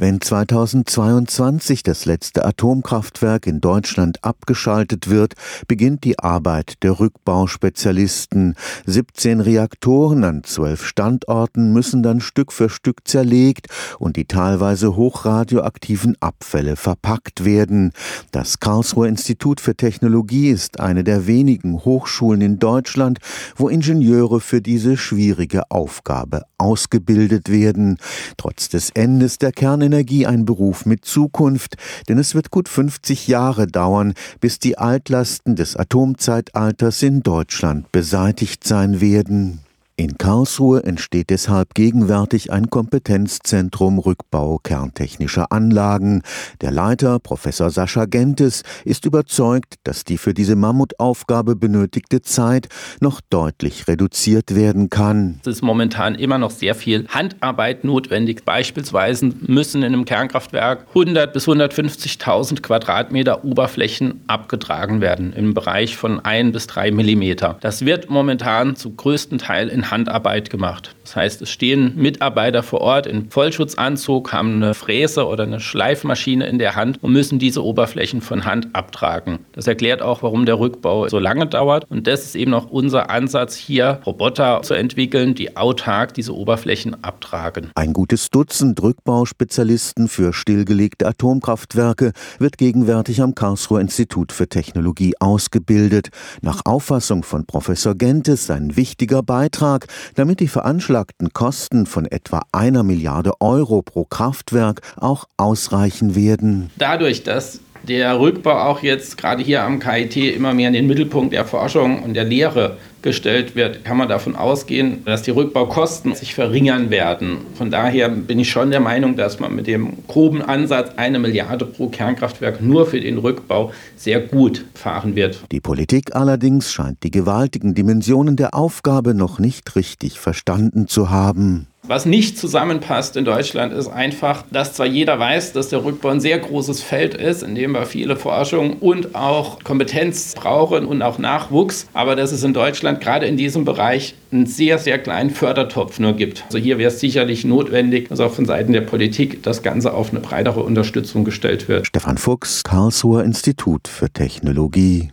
Wenn 2022 das letzte Atomkraftwerk in Deutschland abgeschaltet wird, beginnt die Arbeit der Rückbauspezialisten. 17 Reaktoren an zwölf Standorten müssen dann Stück für Stück zerlegt und die teilweise hochradioaktiven Abfälle verpackt werden. Das Karlsruher Institut für Technologie ist eine der wenigen Hochschulen in Deutschland, wo Ingenieure für diese schwierige Aufgabe ausgebildet werden. Trotz des Endes der Kernenergie ein Beruf mit Zukunft, denn es wird gut 50 Jahre dauern, bis die Altlasten des Atomzeitalters in Deutschland beseitigt sein werden. In Karlsruhe entsteht deshalb gegenwärtig ein Kompetenzzentrum Rückbau kerntechnischer Anlagen. Der Leiter, Professor Sascha Gentes, ist überzeugt, dass die für diese Mammutaufgabe benötigte Zeit noch deutlich reduziert werden kann. Es ist momentan immer noch sehr viel Handarbeit notwendig. Beispielsweise müssen in einem Kernkraftwerk 100 bis 150.000 Quadratmeter Oberflächen abgetragen werden im Bereich von 1 bis 3 Millimeter. Das wird momentan zu größten Teil in Handarbeit gemacht. Das heißt, es stehen Mitarbeiter vor Ort in Vollschutzanzug, haben eine Fräse oder eine Schleifmaschine in der Hand und müssen diese Oberflächen von Hand abtragen. Das erklärt auch, warum der Rückbau so lange dauert. Und das ist eben auch unser Ansatz, hier Roboter zu entwickeln, die autark diese Oberflächen abtragen. Ein gutes Dutzend Rückbauspezialisten für stillgelegte Atomkraftwerke wird gegenwärtig am Karlsruher Institut für Technologie ausgebildet. Nach Auffassung von Professor Gentes ein wichtiger Beitrag, damit die veranschlagten Kosten von etwa einer Milliarde Euro pro Kraftwerk auch ausreichen werden. Dadurch, dass der Rückbau auch jetzt gerade hier am KIT immer mehr in den Mittelpunkt der Forschung und der Lehre gestellt wird, kann man davon ausgehen, dass die Rückbaukosten sich verringern werden. Von daher bin ich schon der Meinung, dass man mit dem groben Ansatz eine Milliarde pro Kernkraftwerk nur für den Rückbau sehr gut fahren wird. Die Politik allerdings scheint die gewaltigen Dimensionen der Aufgabe noch nicht richtig verstanden zu haben. Was nicht zusammenpasst in Deutschland ist einfach, dass zwar jeder weiß, dass der Rückbau ein sehr großes Feld ist, in dem wir viele Forschung und auch Kompetenz brauchen und auch Nachwuchs, aber dass es in Deutschland gerade in diesem Bereich einen sehr, sehr kleinen Fördertopf nur gibt. Also hier wäre es sicherlich notwendig, dass auch von Seiten der Politik das Ganze auf eine breitere Unterstützung gestellt wird. Stefan Fuchs, Karlsruher Institut für Technologie.